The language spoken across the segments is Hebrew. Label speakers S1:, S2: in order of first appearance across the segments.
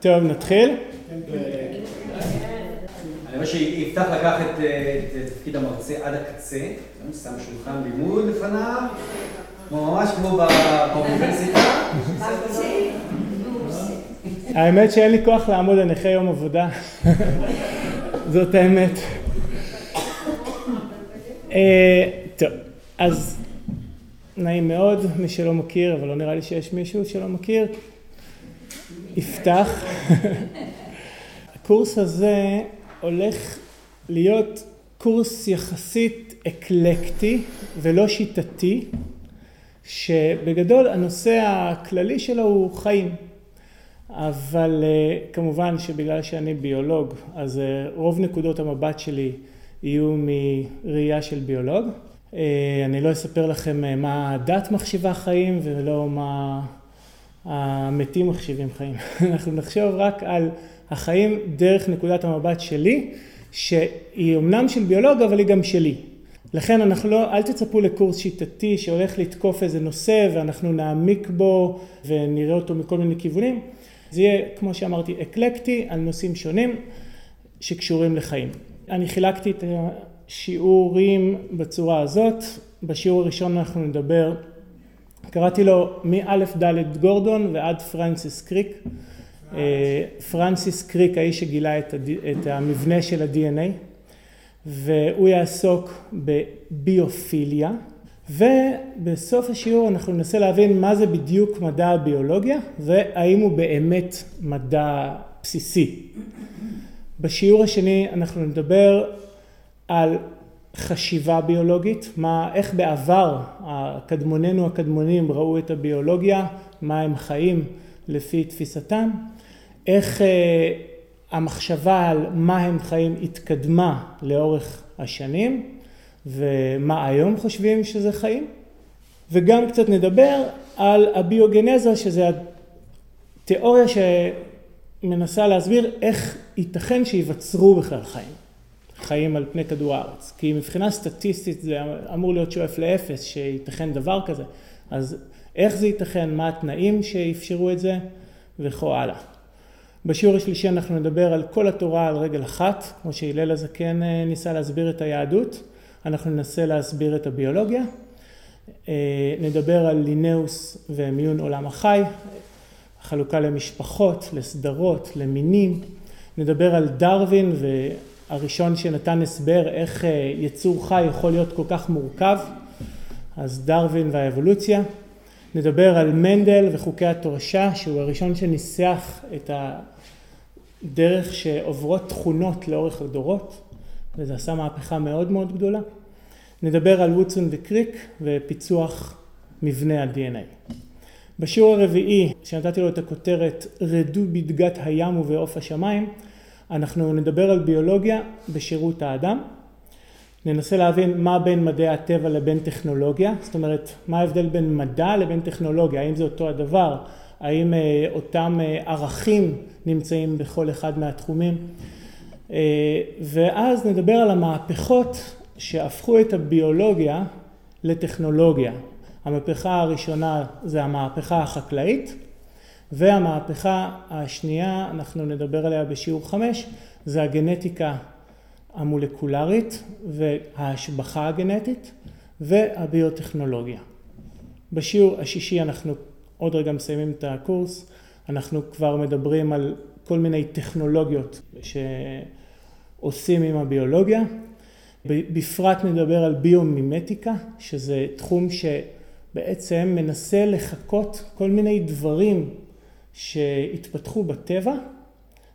S1: טוב, נתחיל?
S2: אני רואה שיפתח לקח את תפקיד המרצה עד הקצה, שם שולחן לימוד לפניו, ממש כמו באוניברסיטה.
S1: האמת שאין לי כוח לעמוד לנכי יום עבודה, זאת האמת. אה, טוב, אז נעים מאוד, מי שלא מכיר, אבל לא נראה לי שיש מישהו שלא מכיר, יפתח. הקורס הזה הולך להיות קורס יחסית אקלקטי ולא שיטתי, שבגדול הנושא הכללי שלו הוא חיים. אבל אה, כמובן שבגלל שאני ביולוג, אז אה, רוב נקודות המבט שלי יהיו מראייה של ביולוג. אה, אני לא אספר לכם מה הדת מחשיבה חיים ולא מה המתים מחשיבים חיים. אנחנו נחשוב רק על החיים דרך נקודת המבט שלי, שהיא אמנם של ביולוג אבל היא גם שלי. לכן אנחנו לא, אל תצפו לקורס שיטתי שהולך לתקוף איזה נושא ואנחנו נעמיק בו ונראה אותו מכל מיני כיוונים. זה יהיה, כמו שאמרתי, אקלקטי על נושאים שונים שקשורים לחיים. אני חילקתי את השיעורים בצורה הזאת. בשיעור הראשון אנחנו נדבר, קראתי לו מא' ד' גורדון ועד פרנסיס קריק. אה, פרנסיס קריק, האיש שגילה את, הד... את המבנה של ה-DNA, והוא יעסוק בביופיליה, ובסוף השיעור אנחנו ננסה להבין מה זה בדיוק מדע הביולוגיה, והאם הוא באמת מדע בסיסי. בשיעור השני אנחנו נדבר על חשיבה ביולוגית, מה, איך בעבר הקדמוננו הקדמונים ראו את הביולוגיה, מה הם חיים לפי תפיסתם, איך אה, המחשבה על מה הם חיים התקדמה לאורך השנים ומה היום חושבים שזה חיים וגם קצת נדבר על הביוגנזה שזה התיאוריה שמנסה להסביר איך ייתכן שייווצרו בכלל חיים, חיים על פני כדור הארץ. כי מבחינה סטטיסטית זה אמור להיות שואף לאפס שייתכן דבר כזה. אז איך זה ייתכן, מה התנאים שאפשרו את זה? וכו הלאה. בשיעור השלישי אנחנו נדבר על כל התורה על רגל אחת, כמו שהלל הזקן אה, ניסה להסביר את היהדות, אנחנו ננסה להסביר את הביולוגיה, אה, נדבר על לינאוס ומיון עולם החי, חלוקה למשפחות, לסדרות, למינים, נדבר על דרווין והראשון שנתן הסבר איך אה, יצור חי יכול להיות כל כך מורכב, אז דרווין והאבולוציה, נדבר על מנדל וחוקי התורשה, שהוא הראשון שניסח את הדרך שעוברות תכונות לאורך הדורות, וזה עשה מהפכה מאוד מאוד גדולה. נדבר על וודסון וקריק ופיצוח מבנה ה-DNA. בשיעור הרביעי, שנתתי לו את הכותרת רדו בדגת הים ובעוף השמיים, אנחנו נדבר על ביולוגיה בשירות האדם. ננסה להבין מה בין מדעי הטבע לבין טכנולוגיה, זאת אומרת מה ההבדל בין מדע לבין טכנולוגיה, האם זה אותו הדבר, האם אה, אותם אה, ערכים נמצאים בכל אחד מהתחומים אה, ואז נדבר על המהפכות שהפכו את הביולוגיה לטכנולוגיה. המהפכה הראשונה זה המהפכה החקלאית והמהפכה השנייה, אנחנו נדבר עליה בשיעור חמש, זה הגנטיקה המולקולרית וההשבחה הגנטית והביוטכנולוגיה. בשיעור השישי אנחנו עוד רגע מסיימים את הקורס, אנחנו כבר מדברים על כל מיני טכנולוגיות שעושים עם הביולוגיה. בפרט נדבר על ביומימטיקה, שזה תחום שבעצם מנסה לחקות כל מיני דברים שהתפתחו בטבע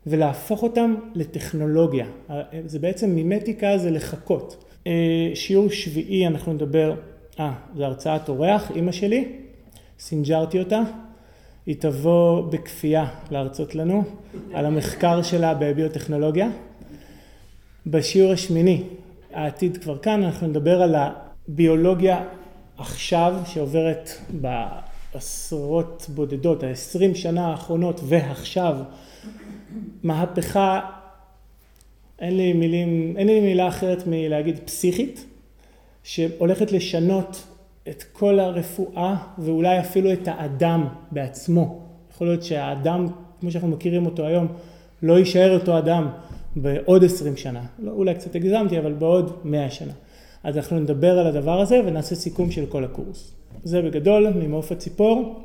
S1: ולהפוך אותם לטכנולוגיה. זה בעצם מימטיקה זה לחכות. אה, שיעור שביעי אנחנו נדבר, אה, זה הרצאת אורח, אימא שלי, סינג'רתי אותה, היא תבוא בכפייה להרצות לנו על המחקר שלה בביוטכנולוגיה. בשיעור השמיני, העתיד כבר כאן, אנחנו נדבר על הביולוגיה עכשיו שעוברת בעשרות בודדות, העשרים שנה האחרונות ועכשיו מהפכה, אין לי מילים, אין לי מילה אחרת מלהגיד פסיכית, שהולכת לשנות את כל הרפואה ואולי אפילו את האדם בעצמו. יכול להיות שהאדם כמו שאנחנו מכירים אותו היום, לא יישאר אותו אדם בעוד עשרים שנה. לא, אולי קצת הגזמתי, אבל בעוד מאה שנה. אז אנחנו נדבר על הדבר הזה ונעשה סיכום של כל הקורס. זה בגדול ממעוף הציפור,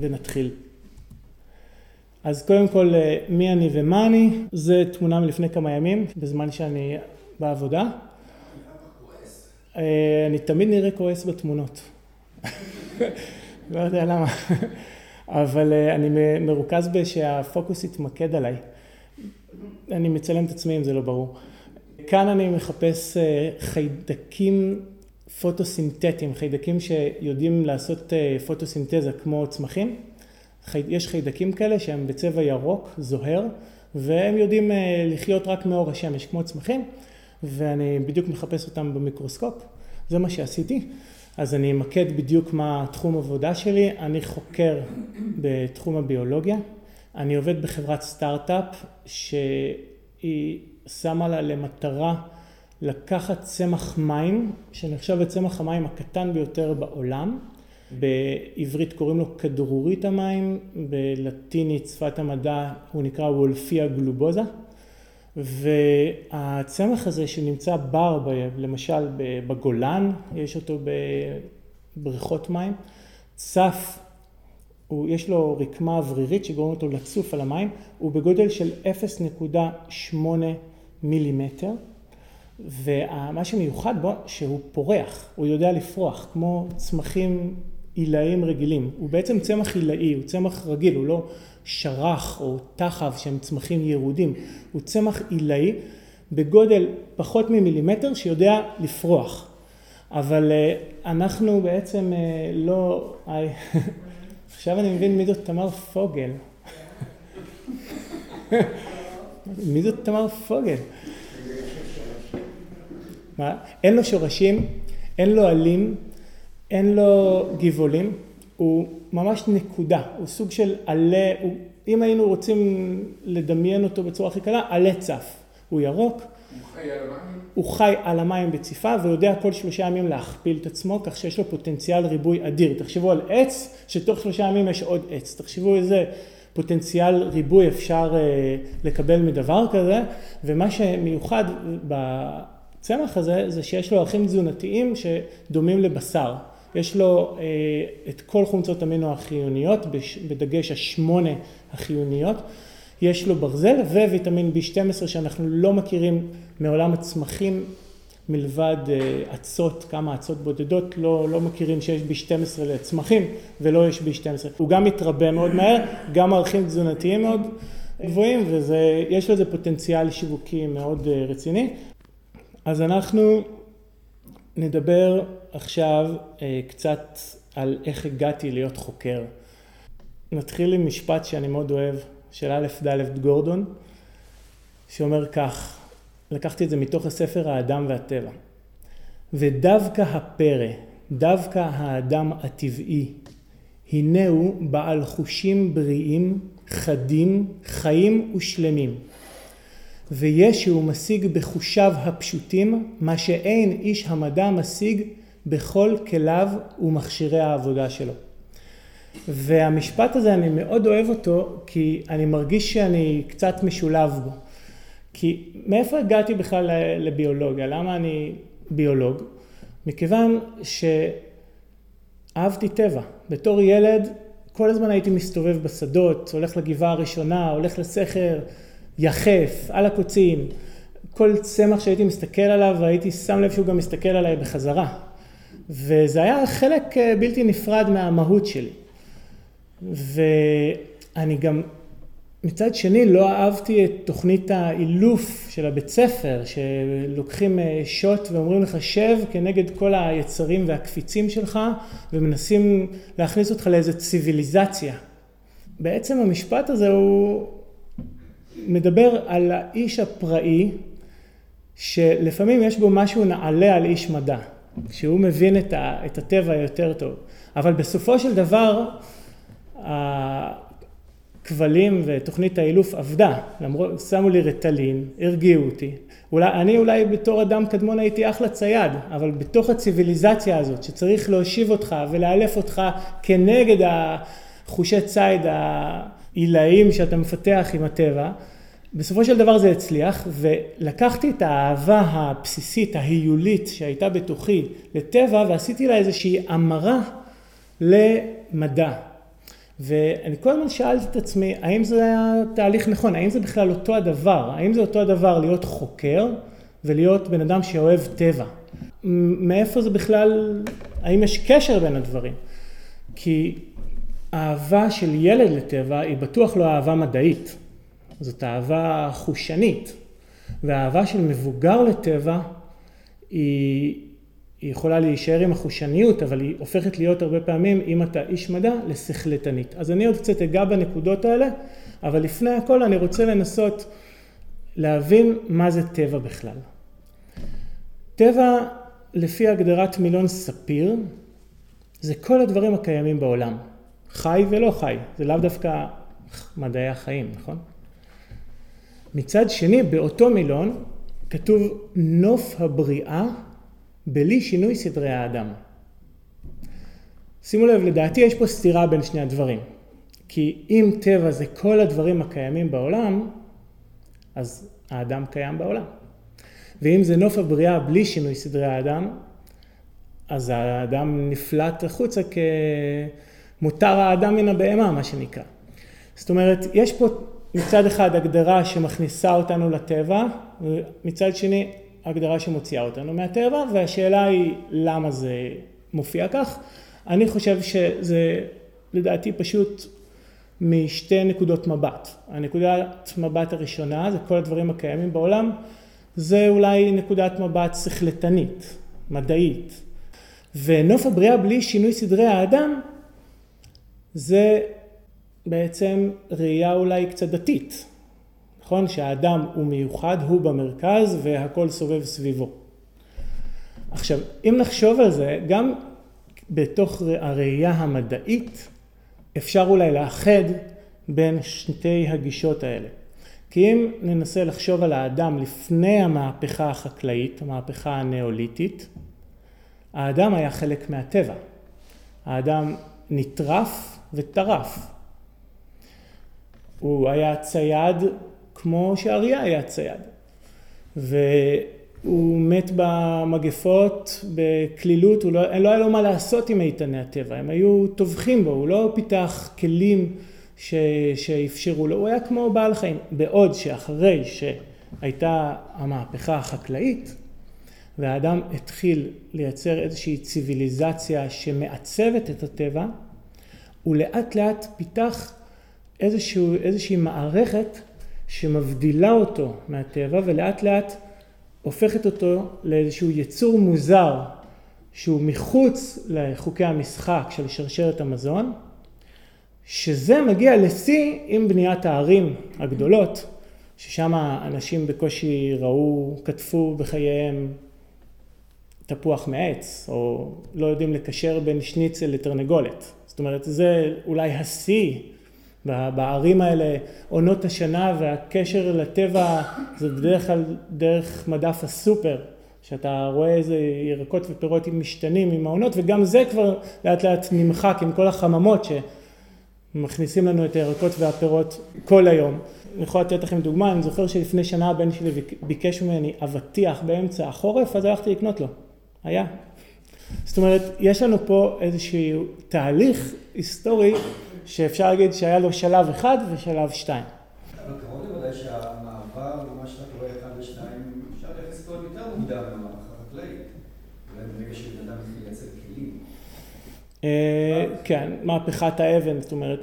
S1: ונתחיל. אז קודם כל, אה, מי אני ומה אני, זה תמונה מלפני כמה ימים, בזמן שאני בעבודה. אה, אני תמיד נראה כועס בתמונות. לא יודע למה. אבל אה, אני מרוכז בשהפוקוס יתמקד עליי. אני מצלם את עצמי אם זה לא ברור. כאן אני מחפש חיידקים פוטוסינתטיים, חיידקים שיודעים לעשות פוטוסינתזה כמו צמחים. יש חיידקים כאלה שהם בצבע ירוק, זוהר, והם יודעים אה, לחיות רק מאור השמש, כמו צמחים, ואני בדיוק מחפש אותם במיקרוסקופ, זה מה שעשיתי. אז אני אמקד בדיוק מה תחום עבודה שלי, אני חוקר בתחום הביולוגיה, אני עובד בחברת סטארט-אפ שהיא שמה לה למטרה לקחת צמח מים, שנחשב לצמח המים הקטן ביותר בעולם, בעברית קוראים לו כדרורית המים, בלטינית שפת המדע הוא נקרא וולפיה גלובוזה. והצמח הזה שנמצא בר למשל בגולן, יש אותו בבריכות מים, צף, הוא, יש לו רקמה אוורירית שגורמת אותו לצוף על המים, הוא בגודל של 0.8 מילימטר ומה שמיוחד בו שהוא פורח, הוא יודע לפרוח כמו צמחים עילאיים רגילים. הוא בעצם צמח עילאי, הוא צמח רגיל, הוא לא שרח או תחב שהם צמחים ירודים, הוא צמח עילאי בגודל פחות ממילימטר שיודע לפרוח. אבל אה, אנחנו בעצם אה, לא... עכשיו אני מבין מי זאת תמר פוגל. מי זאת תמר פוגל? מה? אין לו שורשים, אין לו עלים, אין לו גבעולים, הוא ממש נקודה, הוא סוג של עלה, הוא, אם היינו רוצים לדמיין אותו בצורה הכי קלה, עלה צף. הוא ירוק,
S3: הוא חי על המים,
S1: הוא חי על המים בציפה ויודע כל שלושה ימים להכפיל את עצמו, כך שיש לו פוטנציאל ריבוי אדיר. תחשבו על עץ, שתוך שלושה ימים יש עוד עץ. תחשבו איזה פוטנציאל ריבוי אפשר אה, לקבל מדבר כזה, ומה שמיוחד בצמח הזה, זה שיש לו ערכים תזונתיים שדומים לבשר. יש לו אה, את כל חומצות אמינו החיוניות, בדגש השמונה החיוניות. יש לו ברזל וויטמין B12 שאנחנו לא מכירים מעולם הצמחים מלבד אה, אצות, כמה אצות בודדות, לא, לא מכירים שיש B12 לצמחים ולא יש B12. הוא גם מתרבה מאוד מהר, גם ערכים תזונתיים מאוד גבוהים ויש לזה פוטנציאל שיווקי מאוד אה, רציני. אז אנחנו נדבר עכשיו אה, קצת על איך הגעתי להיות חוקר. נתחיל עם משפט שאני מאוד אוהב, של א' ד' גורדון, שאומר כך, לקחתי את זה מתוך הספר האדם והטבע. ודווקא הפרא, דווקא האדם הטבעי, הנה הוא בעל חושים בריאים, חדים, חיים ושלמים. וישו משיג בחושיו הפשוטים מה שאין איש המדע משיג בכל כליו ומכשירי העבודה שלו. והמשפט הזה אני מאוד אוהב אותו כי אני מרגיש שאני קצת משולב בו. כי מאיפה הגעתי בכלל לביולוגיה? למה אני ביולוג? מכיוון שאהבתי טבע. בתור ילד כל הזמן הייתי מסתובב בשדות, הולך לגבעה הראשונה, הולך לסכר, יחף, על הקוצים. כל צמח שהייתי מסתכל עליו הייתי שם לב שהוא גם מסתכל עליי בחזרה. וזה היה חלק אה, בלתי נפרד מהמהות שלי. ואני גם מצד שני לא אהבתי את תוכנית האילוף של הבית ספר, שלוקחים אה, שוט ואומרים לך שב כנגד כל היצרים והקפיצים שלך ומנסים להכניס אותך לאיזה ציוויליזציה. בעצם המשפט הזה הוא מדבר על האיש הפראי שלפעמים יש בו משהו נעלה על איש מדע. שהוא מבין את, ה, את הטבע יותר טוב. אבל בסופו של דבר, הכבלים ותוכנית האילוף עבדה, למרות, שמו לי רטלין, הרגיעו אותי. אולי, אני אולי בתור אדם קדמון הייתי אחלה צייד, אבל בתוך הציוויליזציה הזאת, שצריך להושיב אותך ולאלף אותך כנגד החושי ציד עילאים שאתה מפתח עם הטבע, בסופו של דבר זה הצליח, ולקחתי את האהבה הבסיסית, ההיולית שהייתה בתוכי לטבע, ועשיתי לה איזושהי המרה למדע. ואני כל הזמן שאלתי את עצמי, האם זה היה תהליך נכון? האם זה בכלל אותו הדבר? האם זה אותו הדבר להיות חוקר ולהיות בן אדם שאוהב טבע? מאיפה זה בכלל, האם יש קשר בין הדברים? כי אהבה של ילד לטבע היא בטוח לא אהבה מדעית. זאת אהבה חושנית. והאהבה של מבוגר לטבע היא, היא יכולה להישאר עם החושניות, אבל היא הופכת להיות הרבה פעמים, אם אתה איש מדע, לשכלתנית. אז אני עוד קצת אגע בנקודות האלה, אבל לפני הכל אני רוצה לנסות להבין מה זה טבע בכלל. טבע, לפי הגדרת מילון ספיר, זה כל הדברים הקיימים בעולם. חי ולא חי, זה לאו דווקא מדעי החיים, נכון? מצד שני, באותו מילון כתוב נוף הבריאה בלי שינוי סדרי האדם. שימו לב, לדעתי יש פה סתירה בין שני הדברים. כי אם טבע זה כל הדברים הקיימים בעולם, אז האדם קיים בעולם. ואם זה נוף הבריאה בלי שינוי סדרי האדם, אז האדם נפלט החוצה כמותר האדם מן הבהמה, מה שנקרא. זאת אומרת, יש פה מצד אחד הגדרה שמכניסה אותנו לטבע, ומצד שני הגדרה שמוציאה אותנו מהטבע, והשאלה היא למה זה מופיע כך. אני חושב שזה לדעתי פשוט משתי נקודות מבט. הנקודת מבט הראשונה זה כל הדברים הקיימים בעולם, זה אולי נקודת מבט שכלתנית, מדעית. ונוף הבריאה בלי שינוי סדרי האדם זה בעצם ראייה אולי קצת דתית, נכון? שהאדם הוא מיוחד, הוא במרכז והכל סובב סביבו. עכשיו, אם נחשוב על זה, גם בתוך הראייה המדעית אפשר אולי לאחד בין שתי הגישות האלה. כי אם ננסה לחשוב על האדם לפני המהפכה החקלאית, המהפכה הנאוליתית, האדם היה חלק מהטבע. האדם נטרף וטרף. הוא היה צייד כמו שאריה היה צייד. והוא מת במגפות, בקלילות, לא, לא היה לו מה לעשות עם איתני הטבע, הם היו טובחים בו, הוא לא פיתח כלים ש, שאפשרו לו, הוא היה כמו בעל חיים. בעוד שאחרי שהייתה המהפכה החקלאית, והאדם התחיל לייצר איזושהי ציוויליזציה שמעצבת את הטבע, הוא לאט לאט פיתח איזשהו, איזושהי מערכת שמבדילה אותו מהטבע ולאט לאט הופכת אותו לאיזשהו יצור מוזר שהוא מחוץ לחוקי המשחק של שרשרת המזון, שזה מגיע לשיא עם בניית הערים הגדולות, ששם אנשים בקושי ראו, כתפו בחייהם תפוח מעץ, או לא יודעים לקשר בין שניצל לתרנגולת. זאת אומרת, זה אולי השיא בערים האלה, עונות השנה והקשר לטבע זה בדרך כלל דרך מדף הסופר, שאתה רואה איזה ירקות ופירות עם משתנים עם העונות, וגם זה כבר לאט לאט נמחק עם כל החממות שמכניסים לנו את הירקות והפירות כל היום. אני יכול לתת לכם דוגמה, אני זוכר שלפני שנה הבן שלי ביקש ממני אבטיח באמצע החורף, אז הלכתי לקנות לו. היה. זאת אומרת, יש לנו פה איזשהו תהליך היסטורי שאפשר להגיד שהיה לו שלב אחד ושלב שתיים.
S2: אבל קרוב לוודאי שהמעבר ממה שאתה קורא אחד ושתיים, אפשר לייחס אותו יותר מוקדם מהמערכה החקלאית. אולי ברגע שבן אדם מתחיל לייצר כלים.
S1: אה, כן, מהפכת האבן, זאת אומרת,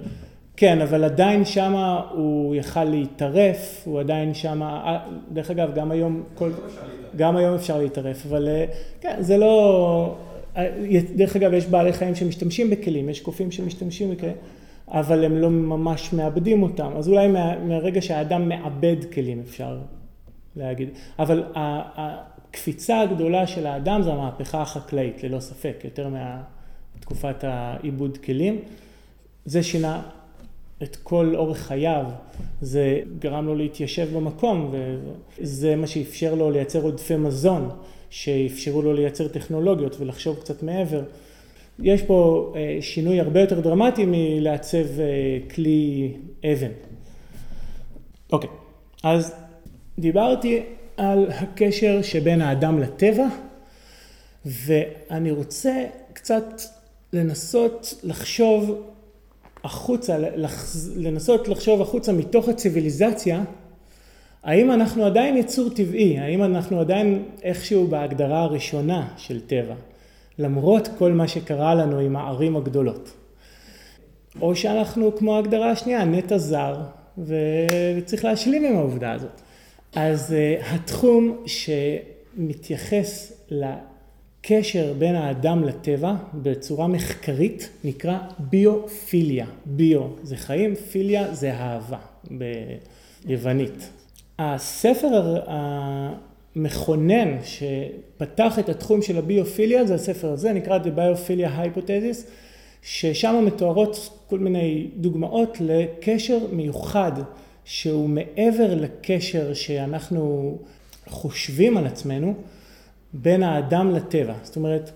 S1: כן, אבל עדיין שמה הוא יכל להתערף, הוא עדיין שמה, אה, דרך אגב, גם היום, כל, גם היום אפשר להתערף, אבל אה, כן, זה לא, דרך אגב, יש בעלי חיים שמשתמשים בכלים, יש קופים שמשתמשים בכלים. אבל הם לא ממש מאבדים אותם. אז אולי מה, מהרגע שהאדם מאבד כלים אפשר להגיד. אבל הקפיצה הגדולה של האדם זה המהפכה החקלאית, ללא ספק, יותר מתקופת העיבוד כלים. זה שינה את כל אורך חייו, זה גרם לו להתיישב במקום, וזה מה שאפשר לו לייצר עודפי מזון, שאפשרו לו לייצר טכנולוגיות ולחשוב קצת מעבר. יש פה אה, שינוי הרבה יותר דרמטי מלעצב אה, כלי אבן. אוקיי, אז דיברתי על הקשר שבין האדם לטבע, ואני רוצה קצת לנסות לחשוב החוצה, לנסות לחשוב החוצה מתוך הציוויליזציה, האם אנחנו עדיין יצור טבעי, האם אנחנו עדיין איכשהו בהגדרה הראשונה של טבע, למרות כל מה שקרה לנו עם הערים הגדולות. או שאנחנו כמו ההגדרה השנייה, נטע זר, וצריך להשלים עם העובדה הזאת. אז uh, התחום שמתייחס לקשר בין האדם לטבע בצורה מחקרית נקרא ביופיליה. ביו זה חיים, פיליה זה אהבה ביוונית. הספר המכונן שפתח את התחום של הביופיליה זה הספר הזה, נקרא The Biophilia Hypothesis, ששם מתוארות כל מיני דוגמאות לקשר מיוחד שהוא מעבר לקשר שאנחנו חושבים על עצמנו בין האדם לטבע. זאת אומרת,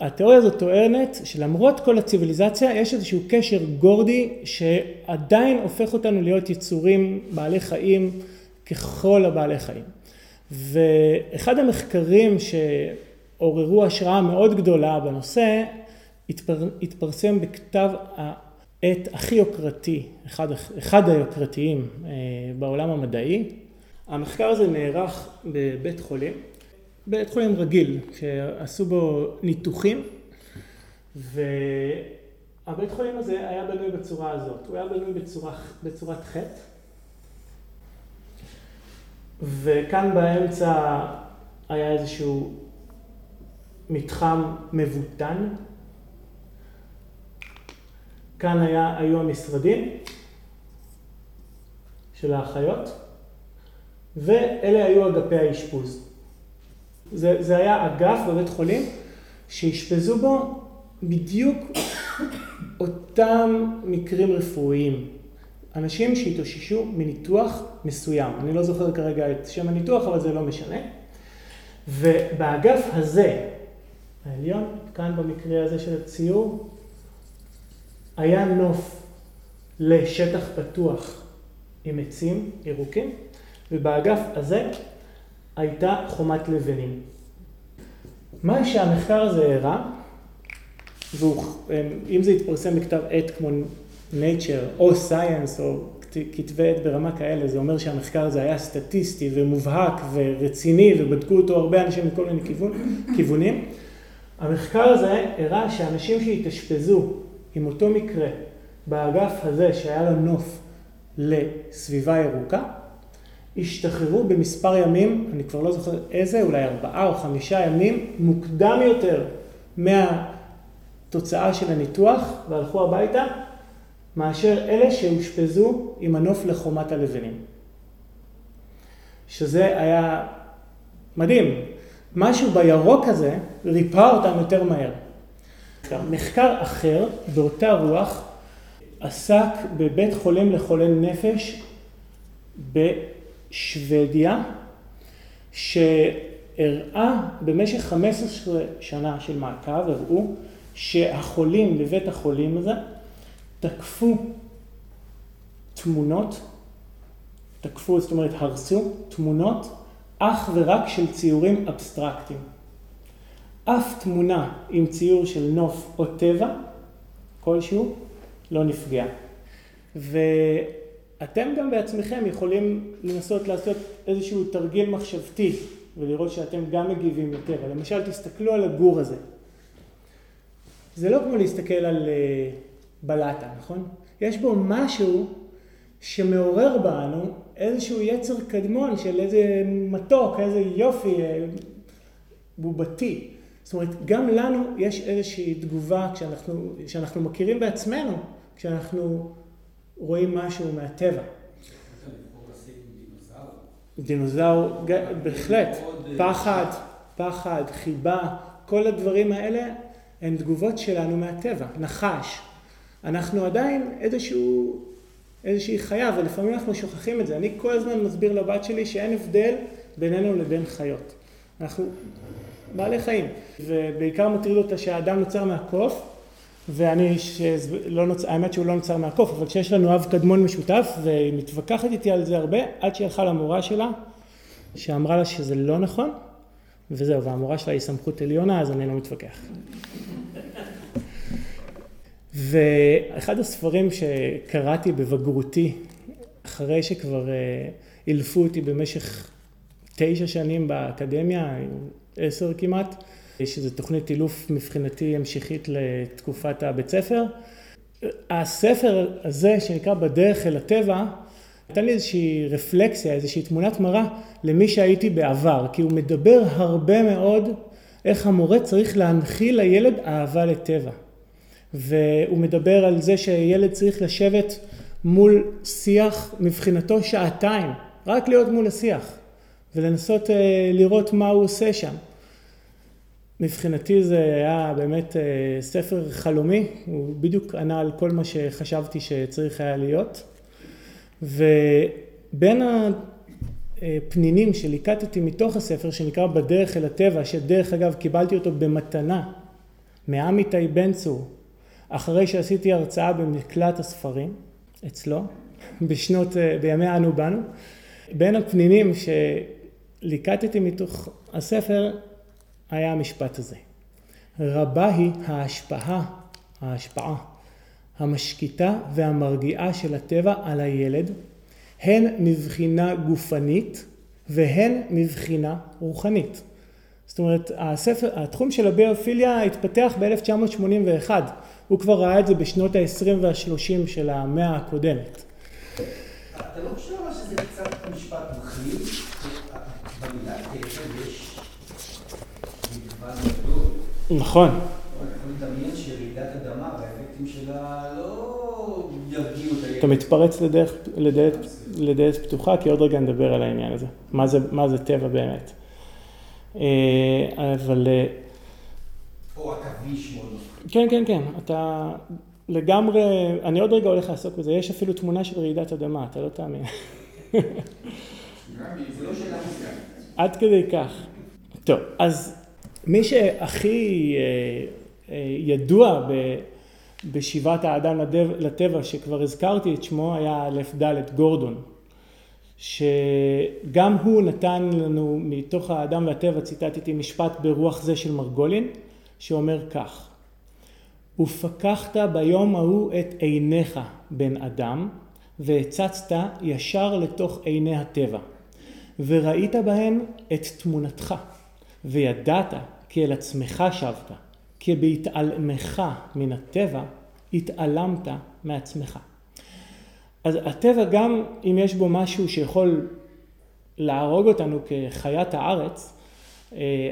S1: התיאוריה הזאת טוענת שלמרות כל הציוויליזציה יש איזשהו קשר גורדי שעדיין הופך אותנו להיות יצורים בעלי חיים ככל הבעלי חיים. ואחד המחקרים שעוררו השראה מאוד גדולה בנושא התפר, התפרסם בכתב העת הכי יוקרתי, אחד, אחד היוקרתיים אה, בעולם המדעי. המחקר הזה נערך בבית חולים בית חולים רגיל, שעשו בו ניתוחים, והבית חולים הזה היה בנוי בצורה הזאת, הוא היה בנוי בצורה, בצורת חטא, וכאן באמצע היה איזשהו מתחם מבוטן, כאן היה, היו המשרדים של האחיות, ואלה היו אגפי האשפוז. זה, זה היה אגף בבית חולים שאשפזו בו בדיוק אותם מקרים רפואיים. אנשים שהתאוששו מניתוח מסוים. אני לא זוכר כרגע את שם הניתוח, אבל זה לא משנה. ובאגף הזה, העליון, כאן במקרה הזה של הציור, היה נוף לשטח פתוח עם עצים ירוקים, ובאגף הזה הייתה חומת לבנים. מה שהמחקר הזה הראה, ואם זה יתפרסם בכתב עת כמו Nature או Science או כתבי עת ברמה כאלה, זה אומר שהמחקר הזה היה סטטיסטי ומובהק ורציני ובדקו אותו הרבה אנשים מכל מיני כיוון, כיוונים. המחקר הזה הראה שאנשים שהתאשפזו עם אותו מקרה באגף הזה שהיה לו נוף לסביבה ירוקה, השתחררו במספר ימים, אני כבר לא זוכר איזה, אולי ארבעה או חמישה ימים, מוקדם יותר מהתוצאה של הניתוח והלכו הביתה, מאשר אלה שאושפזו עם הנוף לחומת הלבנים. שזה היה מדהים. משהו בירוק הזה ריפא אותם יותר מהר. מחקר אחר באותה רוח עסק בבית חולים לחולי נפש שוודיה, שהראה במשך 15 שנה של מעקב, הראו שהחולים בבית החולים הזה תקפו תמונות, תקפו, זאת אומרת הרסו תמונות אך ורק של ציורים אבסטרקטיים. אף תמונה עם ציור של נוף או טבע כלשהו לא נפגעה. אתם גם בעצמכם יכולים לנסות לעשות איזשהו תרגיל מחשבתי ולראות שאתם גם מגיבים יותר. למשל, תסתכלו על הגור הזה. זה לא כמו להסתכל על אה, בלטה, נכון? יש בו משהו שמעורר בנו איזשהו יצר קדמון של איזה מתוק, איזה יופי אה, בובתי. זאת אומרת, גם לנו יש איזושהי תגובה כשאנחנו, כשאנחנו מכירים בעצמנו, כשאנחנו רואים משהו מהטבע. דינוזאור, בהחלט, פחד, פחד, חיבה, כל הדברים האלה הן תגובות שלנו מהטבע, נחש. אנחנו עדיין איזשהו, איזושהי חיה, ולפעמים אנחנו שוכחים את זה. אני כל הזמן מסביר לבת שלי שאין הבדל בינינו לבין חיות. אנחנו בעלי חיים, ובעיקר מטריד אותה שהאדם נוצר מהקוף, ואני, שלא נוצ... האמת שהוא לא נוצר מהקוף, אבל כשיש לנו אב קדמון משותף, והיא מתווכחת איתי על זה הרבה, עד שהיא הלכה למורה שלה, שאמרה לה שזה לא נכון, וזהו, והמורה שלה היא סמכות עליונה, אז אני לא מתווכח. ואחד הספרים שקראתי בבגרותי, אחרי שכבר אילפו אותי במשך תשע שנים באקדמיה, עשר כמעט, שזו תוכנית אילוף מבחינתי המשכית לתקופת הבית ספר. הספר הזה שנקרא בדרך אל הטבע, נתן לי איזושהי רפלקסיה, איזושהי תמונת מראה למי שהייתי בעבר, כי הוא מדבר הרבה מאוד איך המורה צריך להנחיל לילד אהבה לטבע. והוא מדבר על זה שילד צריך לשבת מול שיח מבחינתו שעתיים, רק להיות מול השיח, ולנסות לראות מה הוא עושה שם. מבחינתי זה היה באמת ספר חלומי, הוא בדיוק ענה על כל מה שחשבתי שצריך היה להיות. ובין הפנינים שליקטתי מתוך הספר שנקרא בדרך אל הטבע, שדרך אגב קיבלתי אותו במתנה מעמיתי בן צור, אחרי שעשיתי הרצאה במקלט הספרים אצלו, בשנות, בימי אנו באנו, בין הפנינים שליקטתי מתוך הספר היה המשפט הזה. רבה היא ההשפעה, ההשפעה המשקיטה והמרגיעה של הטבע על הילד, הן מבחינה גופנית והן מבחינה רוחנית. זאת אומרת, הספר, התחום של הביופיליה התפתח ב-1981, הוא כבר ראה את זה בשנות ה-20 וה-30 של המאה הקודמת.
S2: אתה לא חושב שזה קצת משפט מחליף? במילה טבע יש
S1: נכון.
S2: אני יכול לדמיין שרעידת אדמה והאפקטים שלה לא ירגיעו את הילד.
S1: אתה מתפרץ לדלת פתוחה, כי עוד רגע נדבר על העניין הזה. מה זה טבע באמת. אבל...
S2: או עכביש מאוד.
S1: כן, כן, כן. אתה לגמרי, אני עוד רגע הולך לעסוק בזה. יש אפילו תמונה של רעידת אדמה, אתה לא תאמין.
S2: זה לא.
S1: עד כדי כך. טוב, אז מי שהכי ידוע בשיבת האדם לטבע, שכבר הזכרתי את שמו, היה א' ד' גורדון, שגם הוא נתן לנו מתוך האדם והטבע, ציטטתי משפט ברוח זה של מרגולין, שאומר כך: ופקחת ביום ההוא את עיניך בן אדם, והצצת ישר לתוך עיני הטבע, וראית בהם את תמונתך, וידעת כי אל עצמך שבת, כי בהתעלמך מן הטבע, התעלמת מעצמך. אז הטבע גם אם יש בו משהו שיכול להרוג אותנו כחיית הארץ,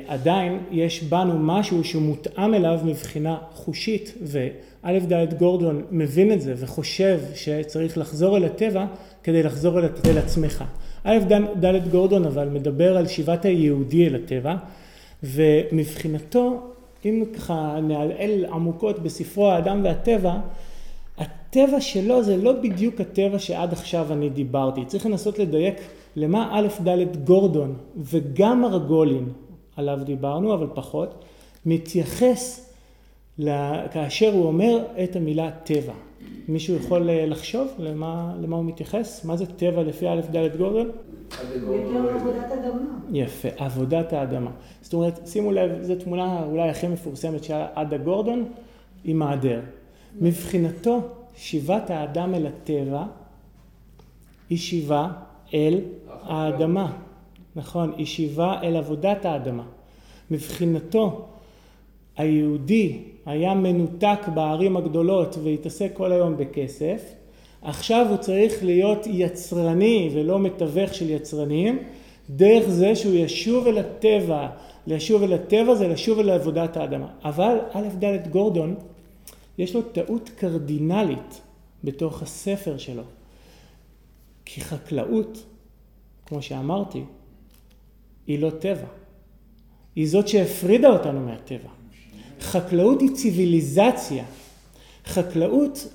S1: עדיין יש בנו משהו שמותאם אליו מבחינה חושית, וא' ד' גורדון מבין את זה וחושב שצריך לחזור אל הטבע כדי לחזור אל עצמך. א' ד' גורדון אבל מדבר על שיבת היהודי אל הטבע, ומבחינתו, אם ככה נעלעל עמוקות בספרו האדם והטבע, הטבע שלו זה לא בדיוק הטבע שעד עכשיו אני דיברתי. צריך לנסות לדייק למה א' ד' גורדון וגם מרגולין, עליו דיברנו, אבל פחות, מתייחס כאשר הוא אומר את המילה טבע. מישהו יכול לחשוב למה, למה הוא מתייחס? מה זה טבע לפי א' ד'
S3: אדמה.
S1: יפה, עבודת האדמה. זאת אומרת, שימו לב, זו תמונה אולי הכי מפורסמת של עדה גורדון עם מעדר. מבחינתו, שיבת האדם אל הטבע היא שיבה אל האדמה. נכון, היא שיבה אל עבודת האדמה. מבחינתו, היהודי היה מנותק בערים הגדולות והתעסק כל היום בכסף, עכשיו הוא צריך להיות יצרני ולא מתווך של יצרנים, דרך זה שהוא ישוב אל הטבע, לשוב אל הטבע זה לשוב אל עבודת האדמה. אבל א' ד' גורדון, יש לו טעות קרדינלית בתוך הספר שלו. כי חקלאות, כמו שאמרתי, היא לא טבע. היא זאת שהפרידה אותנו מהטבע. חקלאות היא ציוויליזציה. חקלאות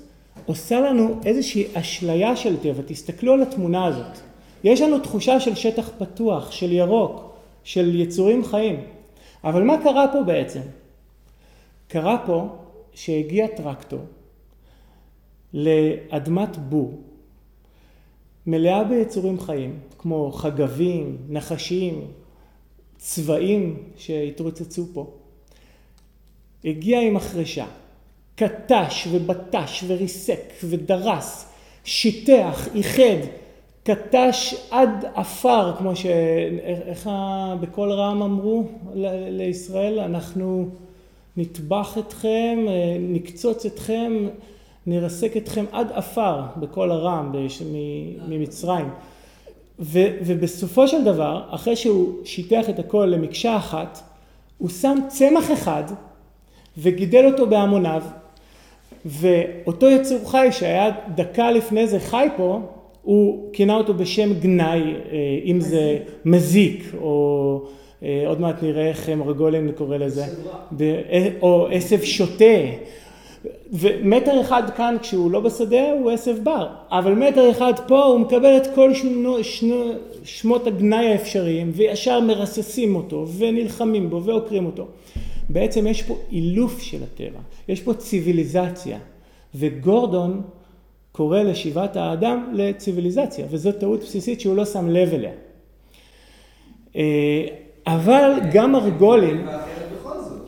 S1: עושה לנו איזושהי אשליה של טבע. תסתכלו על התמונה הזאת. יש לנו תחושה של שטח פתוח, של ירוק, של יצורים חיים. אבל מה קרה פה בעצם? קרה פה שהגיע טרקטור לאדמת בור, מלאה ביצורים חיים, כמו חגבים, נחשים, צבעים שהתרוצצו פה. הגיע עם החרשה, קטש ובטש וריסק ודרס, שיטח, איחד, קטש עד עפר, כמו ש... איך בקול רם אמרו לישראל, אנחנו נטבח אתכם, נקצוץ אתכם, נרסק אתכם עד עפר בקול הרם ממצרים. ו, ובסופו של דבר, אחרי שהוא שיטח את הכל למקשה אחת, הוא שם צמח אחד וגידל אותו בהמוניו, ואותו יצור חי שהיה דקה לפני זה חי פה, הוא כינה אותו בשם גנאי, אה, אם זה מזיק, או אה, עוד מעט נראה איך מרגולין קורא לזה, אה, או עשב שוטה, ומטר אחד כאן כשהוא לא בשדה הוא עשב בר, אבל מטר אחד פה הוא מקבל את כל שנו, שנו, שמות הגנאי האפשריים וישר מרססים אותו ונלחמים בו ועוקרים אותו. בעצם יש פה אילוף של הטבע, יש פה ציוויליזציה, וגורדון קורא לשיבת האדם לציוויליזציה, וזו טעות בסיסית שהוא לא שם לב אליה. אה, אבל גם ארגולים...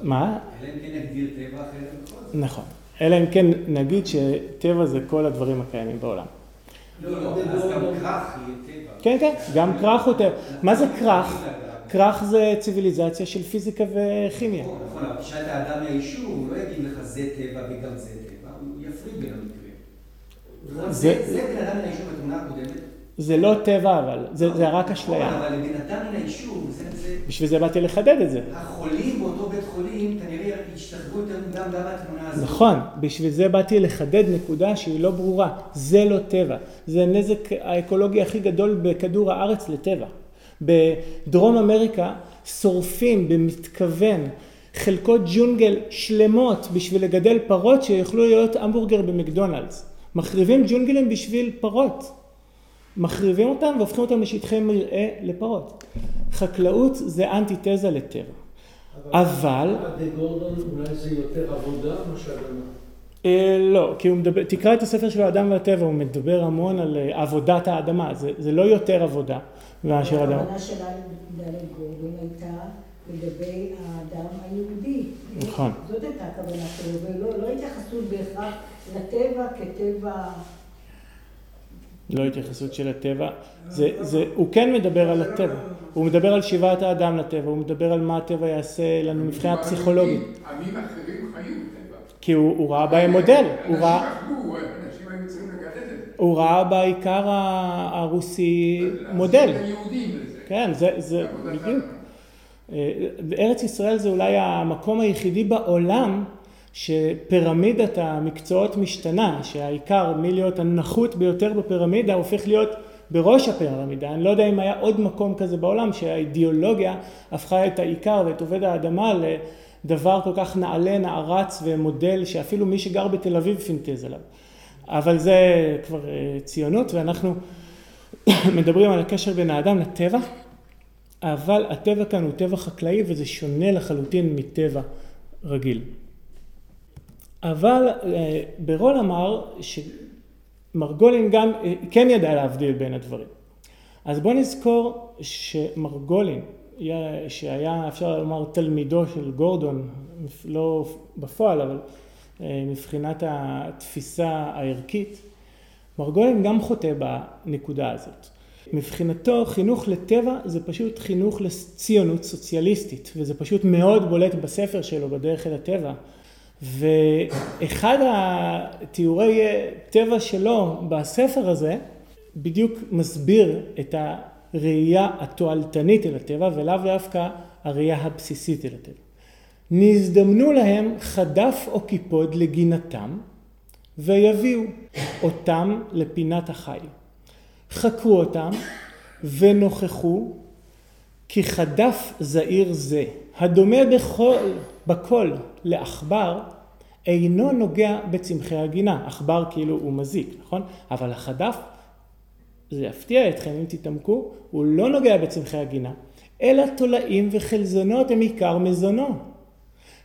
S1: מה?
S2: אלא אם כן נגדיר טבע אחרת בכל זאת.
S1: נכון. אלא אם כן נגיד שטבע זה כל הדברים הקיימים בעולם.
S2: לא, לא, אז גם כרך יהיה טבע.
S1: כן, כן, גם כרך הוא טבע. מה זה כרך? כרך זה ציוויליזציה של פיזיקה וכימיה.
S2: נכון, נכון, אבל תשאל את האדם מהיישוב, הוא לא יגיד לך זה טבע וגם זה טבע, הוא יפריד בין המקרים. זה בן אדם מהיישוב בתמונה הקודמת.
S1: זה לא טבע אבל, זה רק אשליה.
S2: נכון, אבל לבן אדם מן היישוב, זה...
S1: בשביל זה באתי לחדד את זה.
S2: החולים באותו בית חולים כנראה השתחררו יותר מוקדם גם בתמונה הזאת.
S1: נכון, בשביל זה באתי לחדד נקודה שהיא לא ברורה. זה לא טבע. זה הנזק האקולוגי הכי גדול בכדור הארץ לטבע. בדרום אמריקה שורפים במתכוון חלקות ג'ונגל שלמות בשביל לגדל פרות שיוכלו להיות המבורגר במקדונלדס. מחריבים ג'ונגלים בשביל פרות. מחריבים אותם והופכים אותם לשטחי מרעה לפרות. חקלאות זה אנטיתזה לטבע. אבל...
S4: בגורדון אולי זה יותר עבודה מאשר אדמה.
S1: אה, לא, כי הוא מדבר, תקרא את הספר של האדם והטבע, הוא מדבר המון על אה, עבודת האדמה, זה, זה לא יותר עבודה מאשר אדמה.
S3: הכוונה שלה לדלת גורדון הייתה לגבי האדם היהודי.
S1: נכון.
S3: זאת הייתה הכוונה שלו, ולא לא התייחסות בהכרח לטבע כטבע...
S1: לא התייחסות של הטבע, זה, זה, הוא כן מדבר על הטבע, הוא מדבר על שיבת האדם לטבע, הוא מדבר על מה הטבע יעשה לנו מבחינה פסיכולוגית.
S5: עמים אחרים חיים בטבע.
S1: כי הוא, הוא ראה בהם מודל, הוא
S5: אנשים
S1: ראה,
S5: אכלו, אנשים היו צריכים לגדל את זה.
S1: הוא ראה בעיקר הרוסי מודל. כן, זה, זה בדיוק. אה, ארץ ישראל זה אולי המקום היחידי בעולם שפירמידת המקצועות משתנה, שהעיקר מלהיות הנחות ביותר בפירמידה הופך להיות בראש הפירמידה. אני לא יודע אם היה עוד מקום כזה בעולם שהאידיאולוגיה הפכה את העיקר ואת עובד האדמה לדבר כל כך נעלה, נערץ ומודל שאפילו מי שגר בתל אביב פינטז עליו. אבל זה כבר אה, ציונות ואנחנו מדברים על הקשר בין האדם לטבע, אבל הטבע כאן הוא טבע חקלאי וזה שונה לחלוטין מטבע רגיל. אבל אה, ברול אמר שמרגולין גם אה, כן ידע להבדיל בין הדברים. אז בואו נזכור שמרגולין, היה- שהיה אפשר לומר תלמידו של גורדון, לא בפועל אבל מבחינת התפיסה הערכית, מרגולין גם חוטא בנקודה הזאת. מבחינתו חינוך לטבע זה פשוט חינוך לציונות סוציאליסטית וזה פשוט מאוד בולט בספר שלו בדרך אל הטבע ואחד התיאורי טבע שלו בספר הזה בדיוק מסביר את הראייה התועלתנית אל הטבע ולאו דווקא הראייה הבסיסית אל הטבע. נזדמנו להם חדף או קיפוד לגינתם ויביאו אותם לפינת החי. חקרו אותם ונוכחו כי חדף זעיר זה, הדומה בכל, בכל לעכבר, אינו נוגע בצמחי הגינה. עכבר כאילו הוא מזיק, נכון? אבל החדף, זה יפתיע אתכם אם תתעמקו, הוא לא נוגע בצמחי הגינה, אלא תולעים וחלזונות הם עיקר מזונו.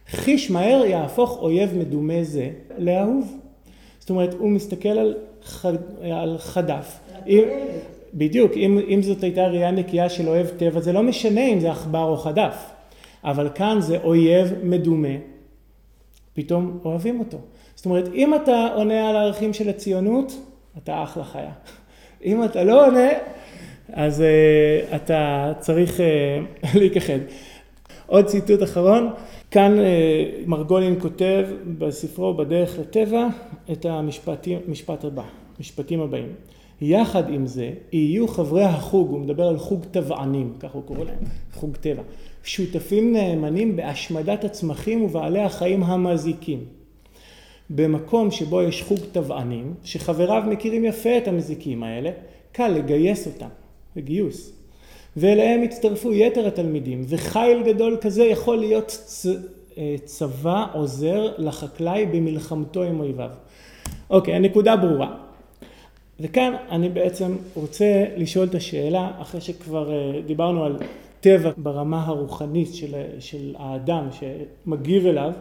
S1: חיש מהר יהפוך אויב מדומה זה לאהוב. זאת אומרת, הוא מסתכל על, ח... על חדף. אם, בדיוק, אם, אם זאת הייתה ראייה נקייה של אוהב טבע, זה לא משנה אם זה עכבר או חדף. אבל כאן זה אויב מדומה, פתאום אוהבים אותו. זאת אומרת, אם אתה עונה על הערכים של הציונות, אתה אחלה חיה. אם אתה לא עונה, אז uh, אתה צריך uh, להיכחד. עוד ציטוט אחרון, כאן uh, מרגולין כותב בספרו בדרך לטבע את המשפט הבא, משפטים הבאים. יחד עם זה, יהיו חברי החוג, הוא מדבר על חוג טבענים, ככה הוא קורא להם, חוג טבע, שותפים נאמנים בהשמדת הצמחים ובעלי החיים המזיקים. במקום שבו יש חוג טבענים, שחבריו מכירים יפה את המזיקים האלה, קל לגייס אותם, לגיוס. ואליהם יצטרפו יתר התלמידים, וחיל גדול כזה יכול להיות צ... אה, צבא עוזר לחקלאי במלחמתו עם אויביו. אוקיי, הנקודה ברורה. וכאן אני בעצם רוצה לשאול את השאלה, אחרי שכבר אה, דיברנו על טבע ברמה הרוחנית של, של האדם שמגיב אליו,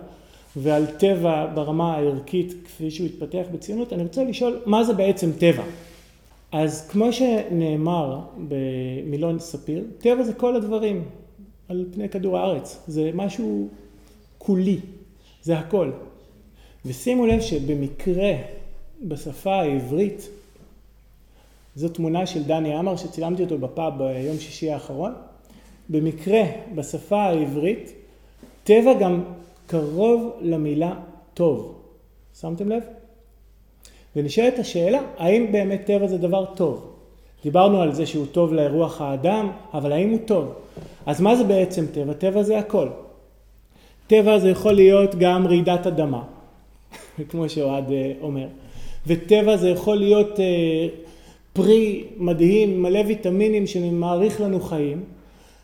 S1: ועל טבע ברמה הערכית כפי שהוא התפתח בציונות, אני רוצה לשאול מה זה בעצם טבע. אז כמו שנאמר במילון ספיר, טבע זה כל הדברים על פני כדור הארץ, זה משהו כולי, זה הכל. ושימו לב שבמקרה בשפה העברית, זו תמונה של דני עמר שצילמתי אותו בפאב ביום שישי האחרון, במקרה בשפה העברית, טבע גם קרוב למילה טוב. שמתם לב? ונשאלת השאלה, האם באמת טבע זה דבר טוב? דיברנו על זה שהוא טוב לרוח האדם, אבל האם הוא טוב? אז מה זה בעצם טבע? טבע זה הכל. טבע זה יכול להיות גם רעידת אדמה, כמו שאוהד אה, אומר. וטבע זה יכול להיות אה, פרי מדהים, מלא ויטמינים שמאריך לנו חיים.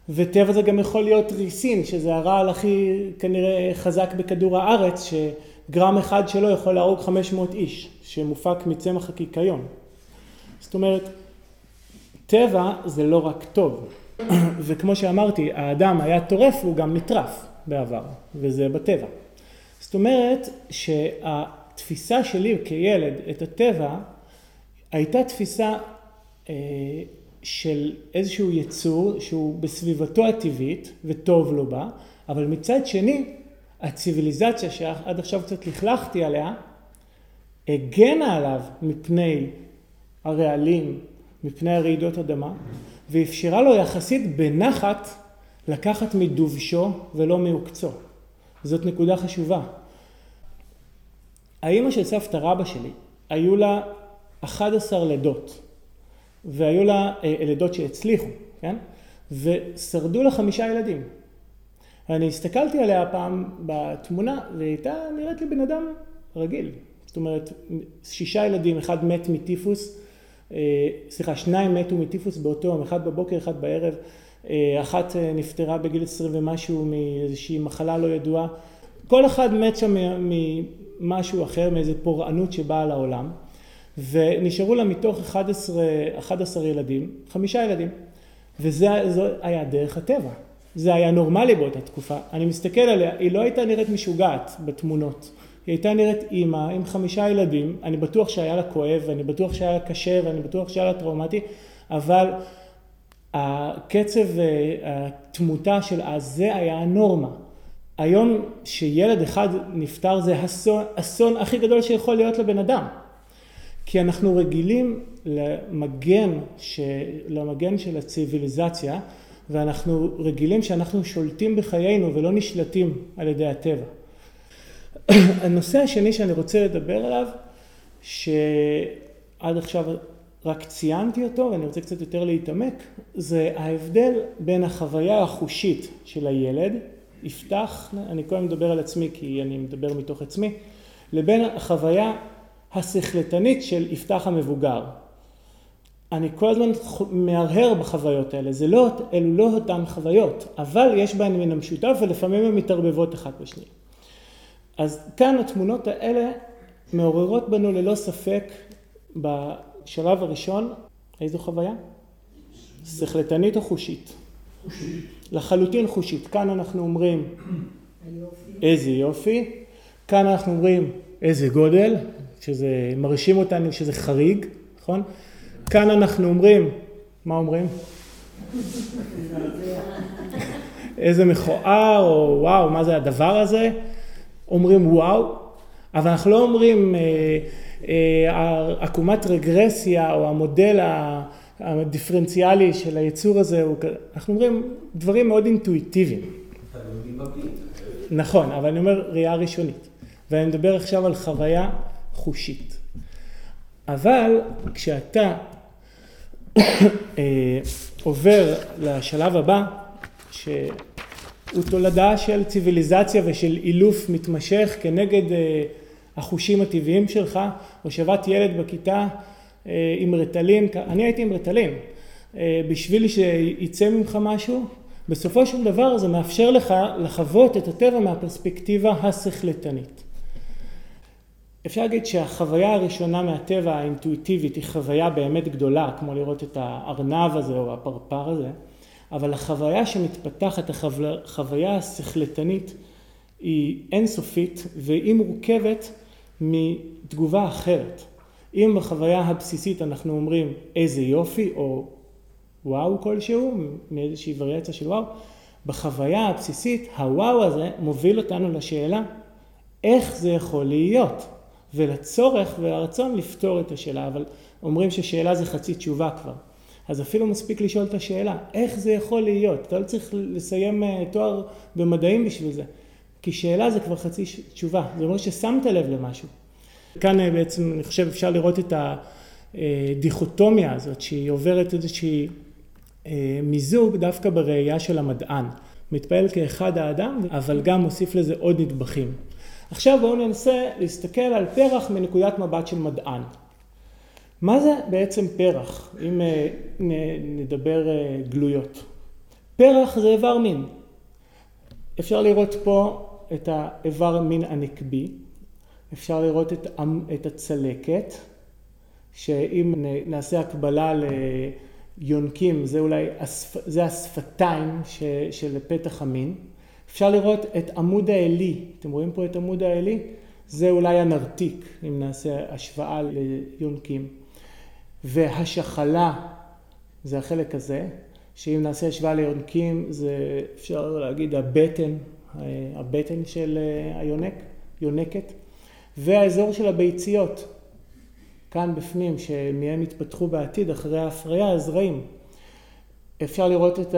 S1: וטבע זה גם יכול להיות ריסין, שזה הרעל הכי כנראה חזק בכדור הארץ, שגרם אחד שלו יכול להרוג 500 איש, שמופק מצמח הקיקיון. זאת אומרת, טבע זה לא רק טוב, וכמו שאמרתי, האדם היה טורף והוא גם נטרף בעבר, וזה בטבע. זאת אומרת שהתפיסה שלי כילד את הטבע הייתה תפיסה אה, של איזשהו יצור שהוא בסביבתו הטבעית וטוב לו בה, אבל מצד שני הציוויליזציה שעד עכשיו קצת לכלכתי עליה, הגנה עליו מפני הרעלים, מפני הרעידות אדמה, ואפשרה לו יחסית בנחת לקחת מדובשו ולא מעוקצו. זאת נקודה חשובה. האימא של סבתא רבא שלי, היו לה 11 לידות. והיו לה אה, לידות שהצליחו, כן? ושרדו לה חמישה ילדים. אני הסתכלתי עליה פעם בתמונה, והיא הייתה נראית לי בן אדם רגיל. זאת אומרת, שישה ילדים, אחד מת מטיפוס, אה, סליחה, שניים מתו מטיפוס באותו יום, אחד בבוקר, אחד בערב, אה, אחת נפטרה בגיל עשרים ומשהו מאיזושהי מחלה לא ידועה. כל אחד מת שם ממשהו אחר, מאיזו פורענות שבאה לעולם. ונשארו לה מתוך 11, 11 ילדים, חמישה ילדים. וזה היה דרך הטבע. זה היה נורמלי באותה תקופה. אני מסתכל עליה, היא לא הייתה נראית משוגעת בתמונות. היא הייתה נראית אימא עם חמישה ילדים, אני בטוח שהיה לה כואב, ואני בטוח שהיה לה קשה, ואני בטוח שהיה לה טראומטי, אבל הקצב התמותה של אז זה היה הנורמה. היום שילד אחד נפטר זה אסון, אסון הכי גדול שיכול להיות לבן אדם. כי אנחנו רגילים למגן, ש... למגן של הציוויליזציה, ואנחנו רגילים שאנחנו שולטים בחיינו ולא נשלטים על ידי הטבע. הנושא השני שאני רוצה לדבר עליו, שעד עכשיו רק ציינתי אותו ואני רוצה קצת יותר להתעמק, זה ההבדל בין החוויה החושית של הילד, יפתח, אני קודם מדבר על עצמי כי אני מדבר מתוך עצמי, לבין החוויה השכלתנית של יפתח המבוגר. אני כל הזמן מהרהר בחוויות האלה, זה לא, אלו לא אותן חוויות, אבל יש בהן מן המשותף ולפעמים הן מתערבבות אחת בשנייה. אז כאן התמונות האלה מעוררות בנו ללא ספק בשלב הראשון, איזו חוויה? שכלתנית או חושית?
S4: חושית.
S1: לחלוטין חושית. כאן אנחנו אומרים. איזה יופי. כאן אנחנו אומרים איזה גודל, שזה מרשים אותנו שזה חריג, נכון? כאן אנחנו אומרים, מה אומרים? איזה מכוער, או וואו, מה זה הדבר הזה? אומרים וואו, אבל אנחנו לא אומרים אה, אה, עקומת רגרסיה או המודל הדיפרנציאלי של היצור הזה, הוא, אנחנו אומרים דברים מאוד אינטואיטיביים. נכון, אבל אני אומר ראייה ראשונית. ואני מדבר עכשיו על חוויה חושית. אבל כשאתה עובר לשלב הבא, שהוא תולדה של ציוויליזציה ושל אילוף מתמשך כנגד אה, החושים הטבעיים שלך, הושבת ילד בכיתה אה, עם רטלין, אני הייתי עם רטלין, בשביל שיצא ממך משהו, בסופו של דבר זה מאפשר לך לחוות את הטבע מהפרספקטיבה השכלתנית. אפשר להגיד שהחוויה הראשונה מהטבע האינטואיטיבית היא חוויה באמת גדולה, כמו לראות את הארנב הזה או הפרפר הזה, אבל החוויה שמתפתחת, החוויה השכלתנית, היא אינסופית והיא מורכבת מתגובה אחרת. אם בחוויה הבסיסית אנחנו אומרים איזה יופי או וואו כלשהו, מאיזושהי וריאציה של וואו, בחוויה הבסיסית הוואו הזה מוביל אותנו לשאלה איך זה יכול להיות ולצורך והרצון לפתור את השאלה, אבל אומרים ששאלה זה חצי תשובה כבר. אז אפילו מספיק לשאול את השאלה, איך זה יכול להיות? אתה לא צריך לסיים אה, תואר במדעים בשביל זה, כי שאלה זה כבר חצי תשובה, זה אומר ששמת לב למשהו. כאן אה, בעצם אני חושב אפשר לראות את הדיכוטומיה הזאת, שהיא עוברת איזושהי אה, מיזוג דווקא בראייה של המדען. מתפעל כאחד האדם, אבל גם מוסיף לזה עוד נדבכים. עכשיו בואו ננסה להסתכל על פרח מנקודת מבט של מדען. מה זה בעצם פרח, אם אה, נדבר אה, גלויות? פרח זה איבר מין. אפשר לראות פה את האיבר מין הנקבי, אפשר לראות את, את הצלקת, שאם נעשה הקבלה ליונקים, זה אולי, זה השפתיים של פתח המין. אפשר לראות את עמוד העלי, אתם רואים פה את עמוד העלי? זה אולי הנרתיק, אם נעשה השוואה ליונקים. והשחלה זה החלק הזה, שאם נעשה השוואה ליונקים זה אפשר להגיד הבטן, הבטן של היונק, יונקת, והאזור של הביציות, כאן בפנים, שמהם יתפתחו בעתיד אחרי ההפריה, הזרעים. אפשר לראות את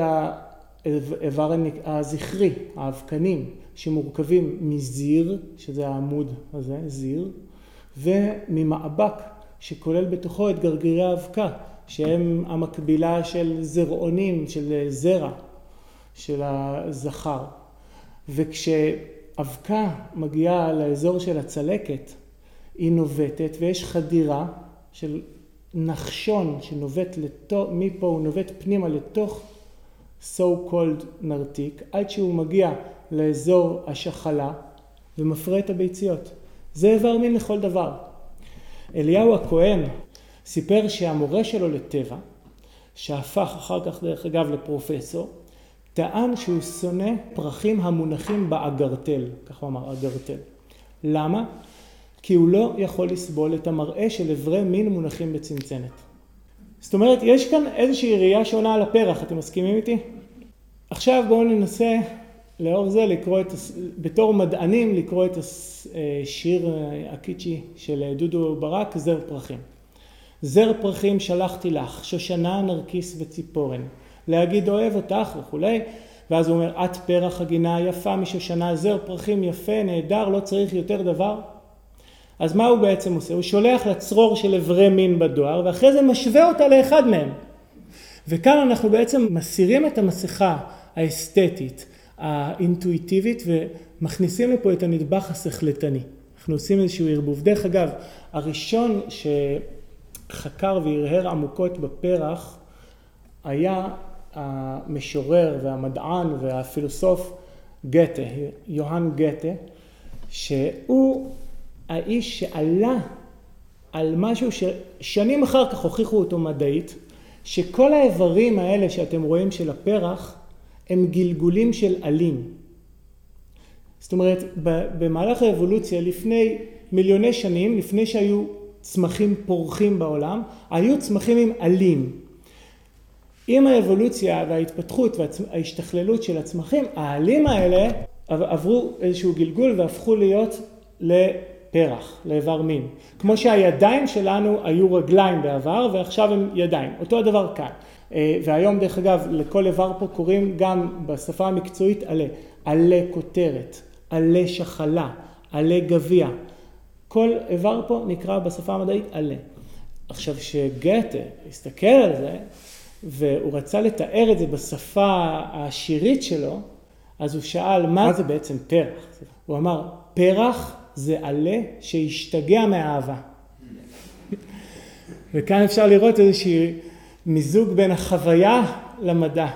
S1: האיבר הזכרי, האבקנים, שמורכבים מזיר, שזה העמוד הזה, זיר, וממאבק, שכולל בתוכו את גרגירי האבקה, שהם המקבילה של זרעונים, של זרע, של הזכר. וכשאבקה מגיעה לאזור של הצלקת, היא נובטת ויש חדירה של נחשון שנובט לתוך, מפה הוא נובט פנימה לתוך so called נרתיק, עד שהוא מגיע לאזור השחלה ומפרה את הביציות. זה איבר מין לכל דבר. אליהו הכהן סיפר שהמורה שלו לטבע, שהפך אחר כך דרך אגב לפרופסור, טען שהוא שונא פרחים המונחים באגרטל, כך הוא אמר, אגרטל. למה? כי הוא לא יכול לסבול את המראה של אברי מין מונחים בצנצנת. זאת אומרת, יש כאן איזושהי ראייה שונה על הפרח, אתם מסכימים איתי? עכשיו בואו ננסה לאור זה לקרוא את, בתור מדענים לקרוא את השיר הקיצ'י של דודו ברק, זר פרחים. זר פרחים שלחתי לך, שושנה, נרקיס וציפורן, להגיד אוהב אותך וכולי, ואז הוא אומר, את פרח הגינה יפה משושנה, זר פרחים יפה, נהדר, לא צריך יותר דבר. אז מה הוא בעצם עושה? הוא שולח לצרור של אברי מין בדואר, ואחרי זה משווה אותה לאחד מהם. וכאן אנחנו בעצם מסירים את המסכה האסתטית, האינטואיטיבית, ומכניסים לפה את הנדבך השכלתני. אנחנו עושים איזשהו ערבוב. דרך אגב, הראשון שחקר והרהר עמוקות בפרח היה המשורר והמדען והפילוסוף גתה, יוהאן גתה, שהוא האיש שעלה על משהו ששנים אחר כך הוכיחו אותו מדעית, שכל האיברים האלה שאתם רואים של הפרח הם גלגולים של עלים. זאת אומרת, במהלך האבולוציה לפני מיליוני שנים, לפני שהיו צמחים פורחים בעולם, היו צמחים עם עלים. עם האבולוציה וההתפתחות וההשתכללות של הצמחים, העלים האלה עברו איזשהו גלגול והפכו להיות לפרח, לאיבר מין. כמו שהידיים שלנו היו רגליים בעבר ועכשיו הם ידיים. אותו הדבר כאן. אה, והיום דרך אגב לכל איבר פה קוראים גם בשפה המקצועית עלה. עלה כותרת, עלה שחלה, עלה גביע. כל איבר פה נקרא בשפה המדעית עלה. עכשיו שגתה הסתכל על זה והוא רצה לתאר את זה בשפה העשירית שלו, אז הוא שאל מה זה בעצם פרח? הוא אמר פרח זה עלה שהשתגע מאהבה. וכאן אפשר לראות איזושהי מיזוג בין החוויה למדע.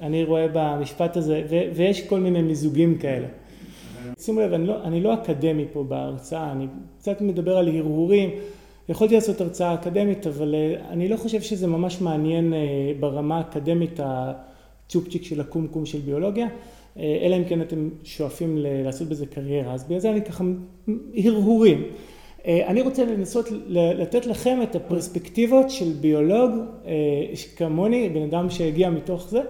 S1: אני רואה במשפט הזה, ויש כל מיני מיזוגים כאלה. שימו לב, אני לא, אני לא אקדמי פה בהרצאה, אני קצת מדבר על הרהורים. יכולתי לעשות הרצאה אקדמית, אבל אה, אני לא חושב שזה ממש מעניין אה, ברמה האקדמית הצ'ופצ'יק של הקומקום של ביולוגיה, אה, אלא אם כן אתם שואפים לעשות בזה קריירה. אז בגלל זה אני ככה הרהורים. אני רוצה לנסות לתת לכם את הפרספקטיבות של ביולוג כמוני, בן אדם שהגיע מתוך זה,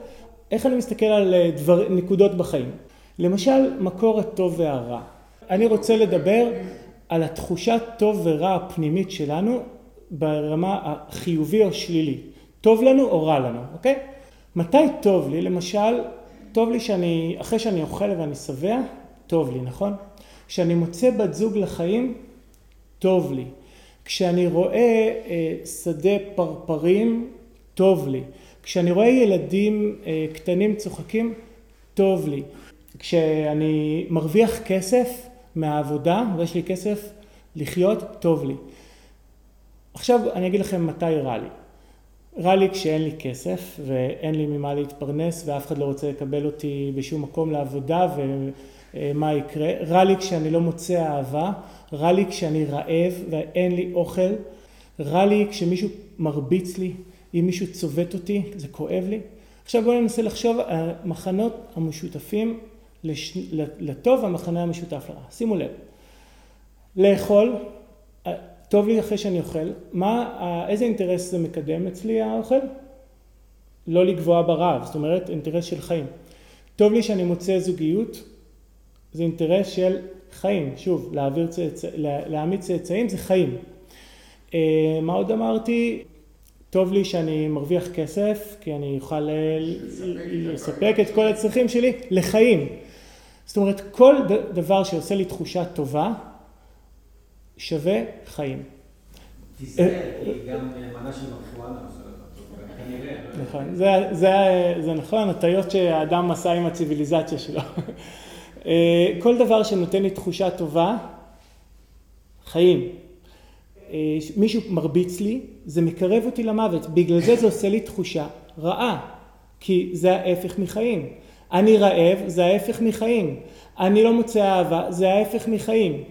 S1: איך אני מסתכל על דבר, נקודות בחיים. למשל, מקור הטוב והרע. אני רוצה לדבר על התחושת טוב ורע הפנימית שלנו ברמה החיובי או שלילי. טוב לנו או רע לנו, אוקיי? מתי טוב לי? למשל, טוב לי שאני, אחרי שאני אוכל ואני שבע, טוב לי, נכון? כשאני מוצא בת זוג לחיים, טוב לי. כשאני רואה אה, שדה פרפרים, טוב לי. כשאני רואה ילדים אה, קטנים צוחקים, טוב לי. כשאני מרוויח כסף מהעבודה ויש לי כסף לחיות, טוב לי. עכשיו אני אגיד לכם מתי רע לי. רע לי כשאין לי כסף ואין לי ממה להתפרנס ואף אחד לא רוצה לקבל אותי בשום מקום לעבודה ומה יקרה. רע לי כשאני לא מוצא אהבה, רע לי כשאני רעב ואין לי אוכל, רע לי כשמישהו מרביץ לי, אם מישהו צובט אותי, זה כואב לי. עכשיו בואו ננסה לחשוב על המחנות המשותפים לש... לטוב המחנה המשותף לרע. שימו לב, לאכול, טוב לי אחרי שאני אוכל, מה, איזה אינטרס זה מקדם אצלי האוכל? לא לגבוה ברעב, זאת אומרת אינטרס של חיים. טוב לי שאני מוצא זוגיות, זה אינטרס של חיים, שוב, להעביר צאצא, להעמיד צאצאים זה חיים. אה, מה עוד אמרתי? טוב לי שאני מרוויח כסף, כי אני אוכל לספק את כל הצרכים שלי לחיים. זאת אומרת, כל דבר שעושה לי תחושה טובה, שווה חיים.
S2: תזכר, כי גם מנה של לך טוב, כנראה.
S1: נכון, זה נכון, הטעיות שהאדם עשה עם הציוויליזציה שלו. אה, כל דבר שנותן לי תחושה טובה, חיים. אה, מישהו מרביץ לי, זה מקרב אותי למוות, בגלל זה זה עושה לי תחושה רעה, כי זה ההפך מחיים. אני רעב, זה ההפך מחיים. אני לא מוצא אהבה, זה ההפך מחיים.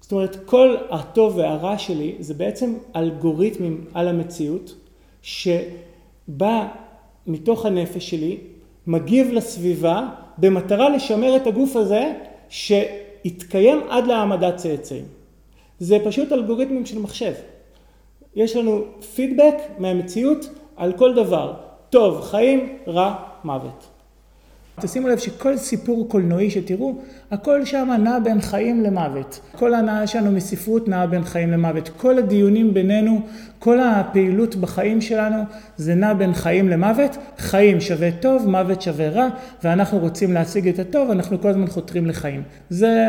S1: זאת אומרת, כל הטוב והרע שלי זה בעצם אלגוריתמים על המציאות, שבא מתוך הנפש שלי, מגיב לסביבה, במטרה לשמר את הגוף הזה, שיתקיים עד להעמדת צאצאים. זה פשוט אלגוריתמים של מחשב. יש לנו פידבק מהמציאות על כל דבר. טוב, חיים, רע, מוות. תשימו לב שכל סיפור קולנועי שתראו, הכל שם נע בין חיים למוות. כל ההנאה שלנו מספרות נעה בין חיים למוות. כל הדיונים בינינו, כל הפעילות בחיים שלנו, זה נע בין חיים למוות. חיים שווה טוב, מוות שווה רע, ואנחנו רוצים להשיג את הטוב, אנחנו כל הזמן חותרים לחיים. זה,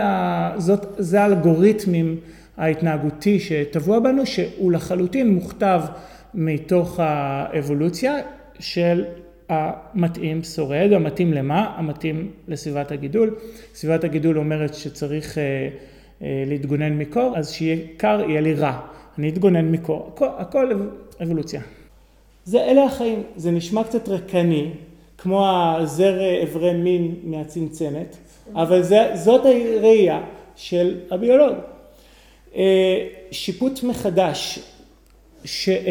S1: זאת, זה האלגוריתמים ההתנהגותי שטבוע בנו, שהוא לחלוטין מוכתב מתוך האבולוציה של המתאים שורד, המתאים למה? המתאים לסביבת הגידול. סביבת הגידול אומרת שצריך אה, אה, להתגונן מקור, אז שיהיה קר יהיה לי רע. אני אתגונן מקור, הכל, הכל אבולוציה. זה אלה החיים, זה נשמע קצת רקני, כמו הזר אברי מין מהצנצנת, אבל זה, זאת הראייה של הביולוג. אה, שיפוט מחדש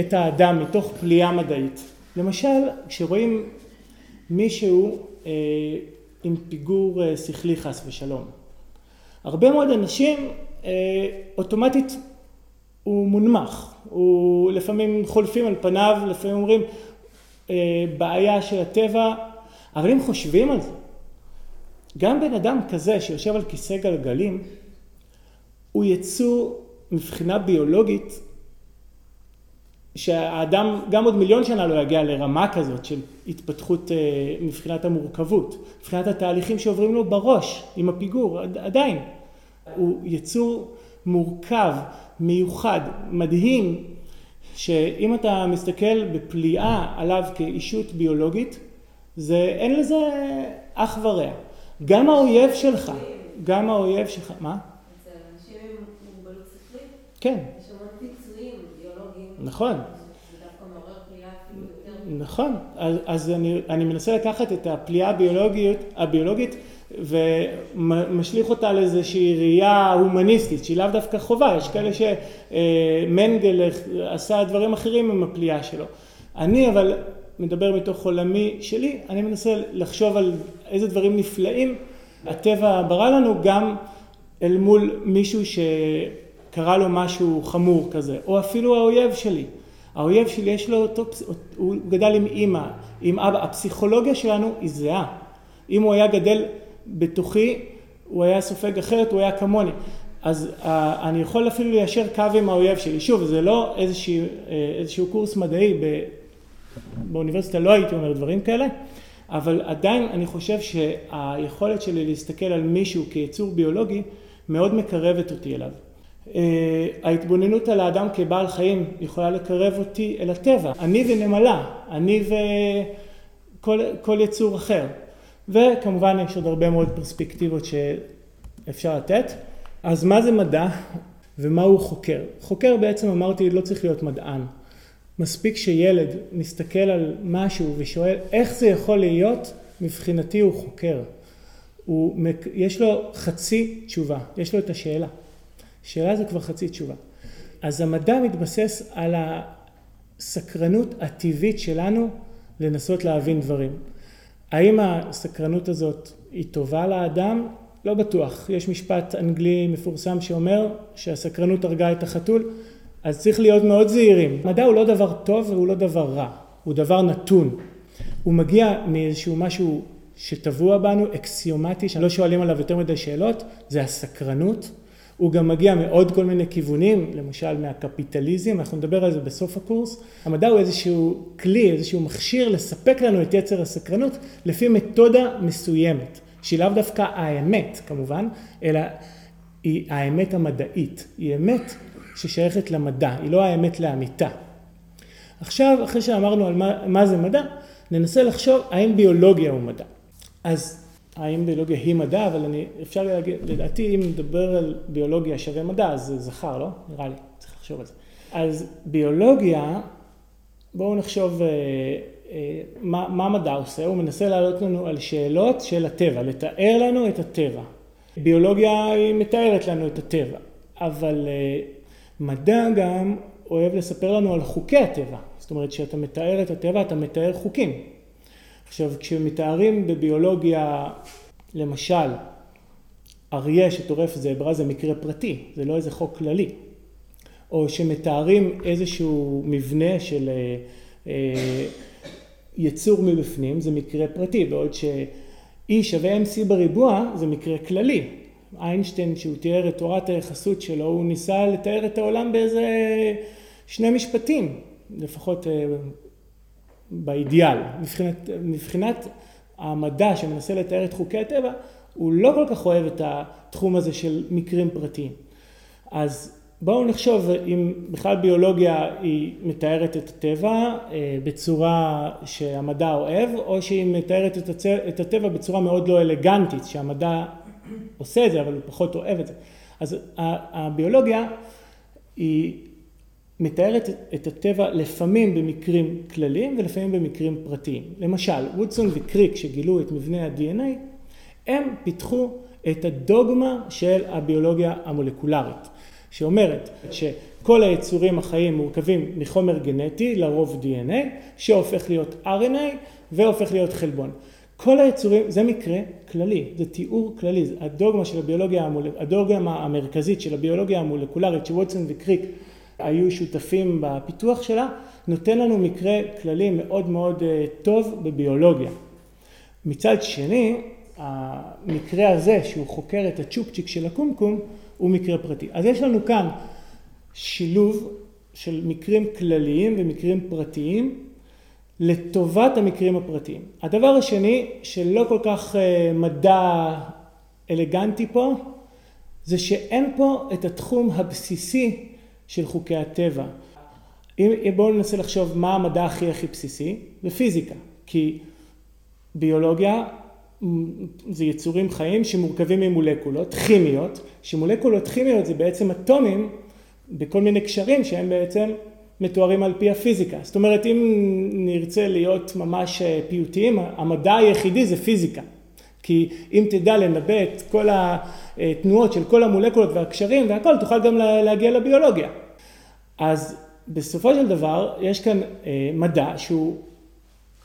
S1: את האדם מתוך פליאה מדעית. למשל, כשרואים מישהו אה, עם פיגור אה, שכלי חס ושלום, הרבה מאוד אנשים אה, אוטומטית הוא מונמך, הוא לפעמים חולפים על פניו, לפעמים אומרים אה, בעיה של הטבע, אבל אם חושבים על זה, גם בן אדם כזה שיושב על כיסא גלגלים, הוא יצור מבחינה ביולוגית שהאדם גם עוד מיליון שנה לא יגיע לרמה כזאת של התפתחות אה, מבחינת המורכבות, מבחינת התהליכים שעוברים לו בראש עם הפיגור, עדיין. הוא יצור מורכב, מיוחד, מדהים, שאם אתה מסתכל בפליאה עליו כאישות ביולוגית, זה, אין לזה אח ורע. גם האויב שלך, גם האויב שלך, מה?
S6: אצל אנשים עם מוגבלות שכלית,
S1: כן.
S6: יש המון פיצויים ביולוגיים.
S1: נכון. נכון, אז, אז אני, אני מנסה לקחת את הפליאה הביולוגית, הביולוגית ומשליך אותה לאיזושהי ראייה הומניסטית, שהיא לאו דווקא חובה, יש כאלה שמנגל עשה דברים אחרים עם הפליאה שלו. אני אבל מדבר מתוך עולמי שלי, אני מנסה לחשוב על איזה דברים נפלאים הטבע ברא לנו גם אל מול מישהו שקרה לו משהו חמור כזה, או אפילו האויב שלי. האויב שלי יש לו אותו, הוא גדל עם אימא, עם אבא, הפסיכולוגיה שלנו היא זהה. אם הוא היה גדל בתוכי, הוא היה סופג אחרת, הוא היה כמוני. אז uh, אני יכול אפילו ליישר קו עם האויב שלי. שוב, זה לא איזשהו, אה, איזשהו קורס מדעי, ב, באוניברסיטה לא הייתי אומר דברים כאלה, אבל עדיין אני חושב שהיכולת שלי להסתכל על מישהו כיצור ביולוגי מאוד מקרבת אותי אליו. Uh, ההתבוננות על האדם כבעל חיים יכולה לקרב אותי אל הטבע. אני ונמלה, אני וכל יצור אחר. וכמובן יש עוד הרבה מאוד פרספקטיבות שאפשר לתת. אז מה זה מדע ומה הוא חוקר? חוקר בעצם אמרתי לא צריך להיות מדען. מספיק שילד מסתכל על משהו ושואל איך זה יכול להיות, מבחינתי הוא חוקר. הוא, יש לו חצי תשובה, יש לו את השאלה. שאלה זה כבר חצי תשובה. אז המדע מתבסס על הסקרנות הטבעית שלנו לנסות להבין דברים. האם הסקרנות הזאת היא טובה לאדם? לא בטוח. יש משפט אנגלי מפורסם שאומר שהסקרנות הרגה את החתול, אז צריך להיות מאוד זהירים. מדע הוא לא דבר טוב והוא לא דבר רע, הוא דבר נתון. הוא מגיע מאיזשהו משהו שטבוע בנו, אקסיומטי, שלא שואלים עליו יותר מדי שאלות, זה הסקרנות. הוא גם מגיע מעוד כל מיני כיוונים, למשל מהקפיטליזם, אנחנו נדבר על זה בסוף הקורס. המדע הוא איזשהו כלי, איזשהו מכשיר לספק לנו את יצר הסקרנות לפי מתודה מסוימת, שהיא לאו דווקא האמת כמובן, אלא היא האמת המדעית, היא אמת ששייכת למדע, היא לא האמת לאמיתה. עכשיו, אחרי שאמרנו על מה, מה זה מדע, ננסה לחשוב האם ביולוגיה הוא מדע. אז האם ביולוגיה היא מדע, אבל אני, אפשר להגיד, לדעתי אם נדבר על ביולוגיה שווה מדע, אז זה זכר, לא? נראה לי, צריך לחשוב על זה. אז ביולוגיה, בואו נחשוב אה, אה, מה, מה מדע עושה, הוא מנסה לעלות לנו על שאלות של הטבע, לתאר לנו את הטבע. ביולוגיה היא מתארת לנו את הטבע, אבל אה, מדע גם אוהב לספר לנו על חוקי הטבע. זאת אומרת, כשאתה מתאר את הטבע, אתה מתאר חוקים. עכשיו, כשמתארים בביולוגיה, למשל, אריה שטורף זברה זה מקרה פרטי, זה לא איזה חוק כללי. או שמתארים איזשהו מבנה של אה, אה, יצור מבפנים, זה מקרה פרטי, בעוד ש-E שווה MC בריבוע זה מקרה כללי. איינשטיין, כשהוא תיאר את תורת היחסות שלו, הוא ניסה לתאר את העולם באיזה שני משפטים, לפחות אה, באידיאל. מבחינת, מבחינת המדע שמנסה לתאר את חוקי הטבע, הוא לא כל כך אוהב את התחום הזה של מקרים פרטיים. אז בואו נחשוב אם בכלל ביולוגיה היא מתארת את הטבע אה, בצורה שהמדע אוהב, או שהיא מתארת את הטבע בצורה מאוד לא אלגנטית, שהמדע עושה את זה, אבל הוא פחות אוהב את זה. אז הביולוגיה היא מתארת את הטבע לפעמים במקרים כלליים ולפעמים במקרים פרטיים. למשל, וודסון וקריק שגילו את מבנה ה-DNA, הם פיתחו את הדוגמה של הביולוגיה המולקולרית, שאומרת שכל היצורים החיים מורכבים מחומר גנטי, לרוב DNA, שהופך להיות RNA והופך להיות חלבון. כל היצורים, זה מקרה כללי, זה תיאור כללי, הדוגמה של הביולוגיה, הדוגמה המרכזית של הביולוגיה המולקולרית שווטסון וקריק היו שותפים בפיתוח שלה, נותן לנו מקרה כללי מאוד מאוד טוב בביולוגיה. מצד שני, המקרה הזה שהוא חוקר את הצ'ופצ'יק של הקומקום הוא מקרה פרטי. אז יש לנו כאן שילוב של מקרים כלליים ומקרים פרטיים לטובת המקרים הפרטיים. הדבר השני שלא כל כך מדע אלגנטי פה זה שאין פה את התחום הבסיסי של חוקי הטבע. בואו ננסה לחשוב מה המדע הכי הכי בסיסי, זה פיזיקה, כי ביולוגיה זה יצורים חיים שמורכבים ממולקולות כימיות, שמולקולות כימיות זה בעצם אטומים בכל מיני קשרים שהם בעצם מתוארים על פי הפיזיקה. זאת אומרת אם נרצה להיות ממש פיוטיים, המדע היחידי זה פיזיקה. כי אם תדע לנבא את כל התנועות של כל המולקולות והקשרים והכל, תוכל גם להגיע לביולוגיה. אז בסופו של דבר יש כאן מדע שהוא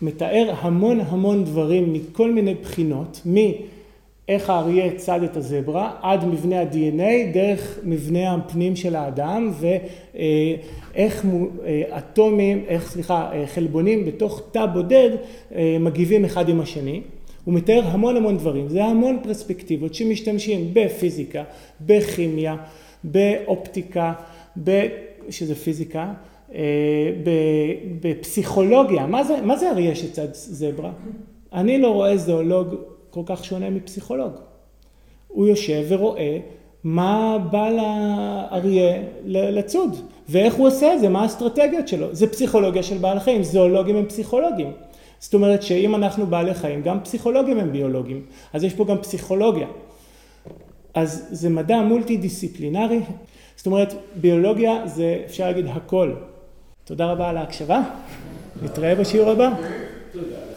S1: מתאר המון המון דברים מכל מיני בחינות, מאיך האריה צד את הזברה עד מבנה ה-DNA, דרך מבנה הפנים של האדם ואיך אטומים, איך סליחה, חלבונים בתוך תא בודד מגיבים אחד עם השני. הוא מתאר המון המון דברים, זה המון פרספקטיבות שמשתמשים בפיזיקה, בכימיה, באופטיקה, שזה פיזיקה, בפסיכולוגיה, מה זה, מה זה אריה שצד זברה? אני לא רואה זואולוג כל כך שונה מפסיכולוג. הוא יושב ורואה מה בא לאריה לצוד, ואיך הוא עושה את זה, מה האסטרטגיות שלו. זה פסיכולוגיה של בעל חיים, זואולוגים הם פסיכולוגים. זאת אומרת שאם אנחנו בעלי חיים, גם פסיכולוגים הם ביולוגים, אז יש פה גם פסיכולוגיה. אז זה מדע מולטי דיסציפלינרי, זאת אומרת ביולוגיה זה אפשר להגיד הכל. תודה רבה על ההקשבה, נתראה בשיעור הבא.
S4: תודה.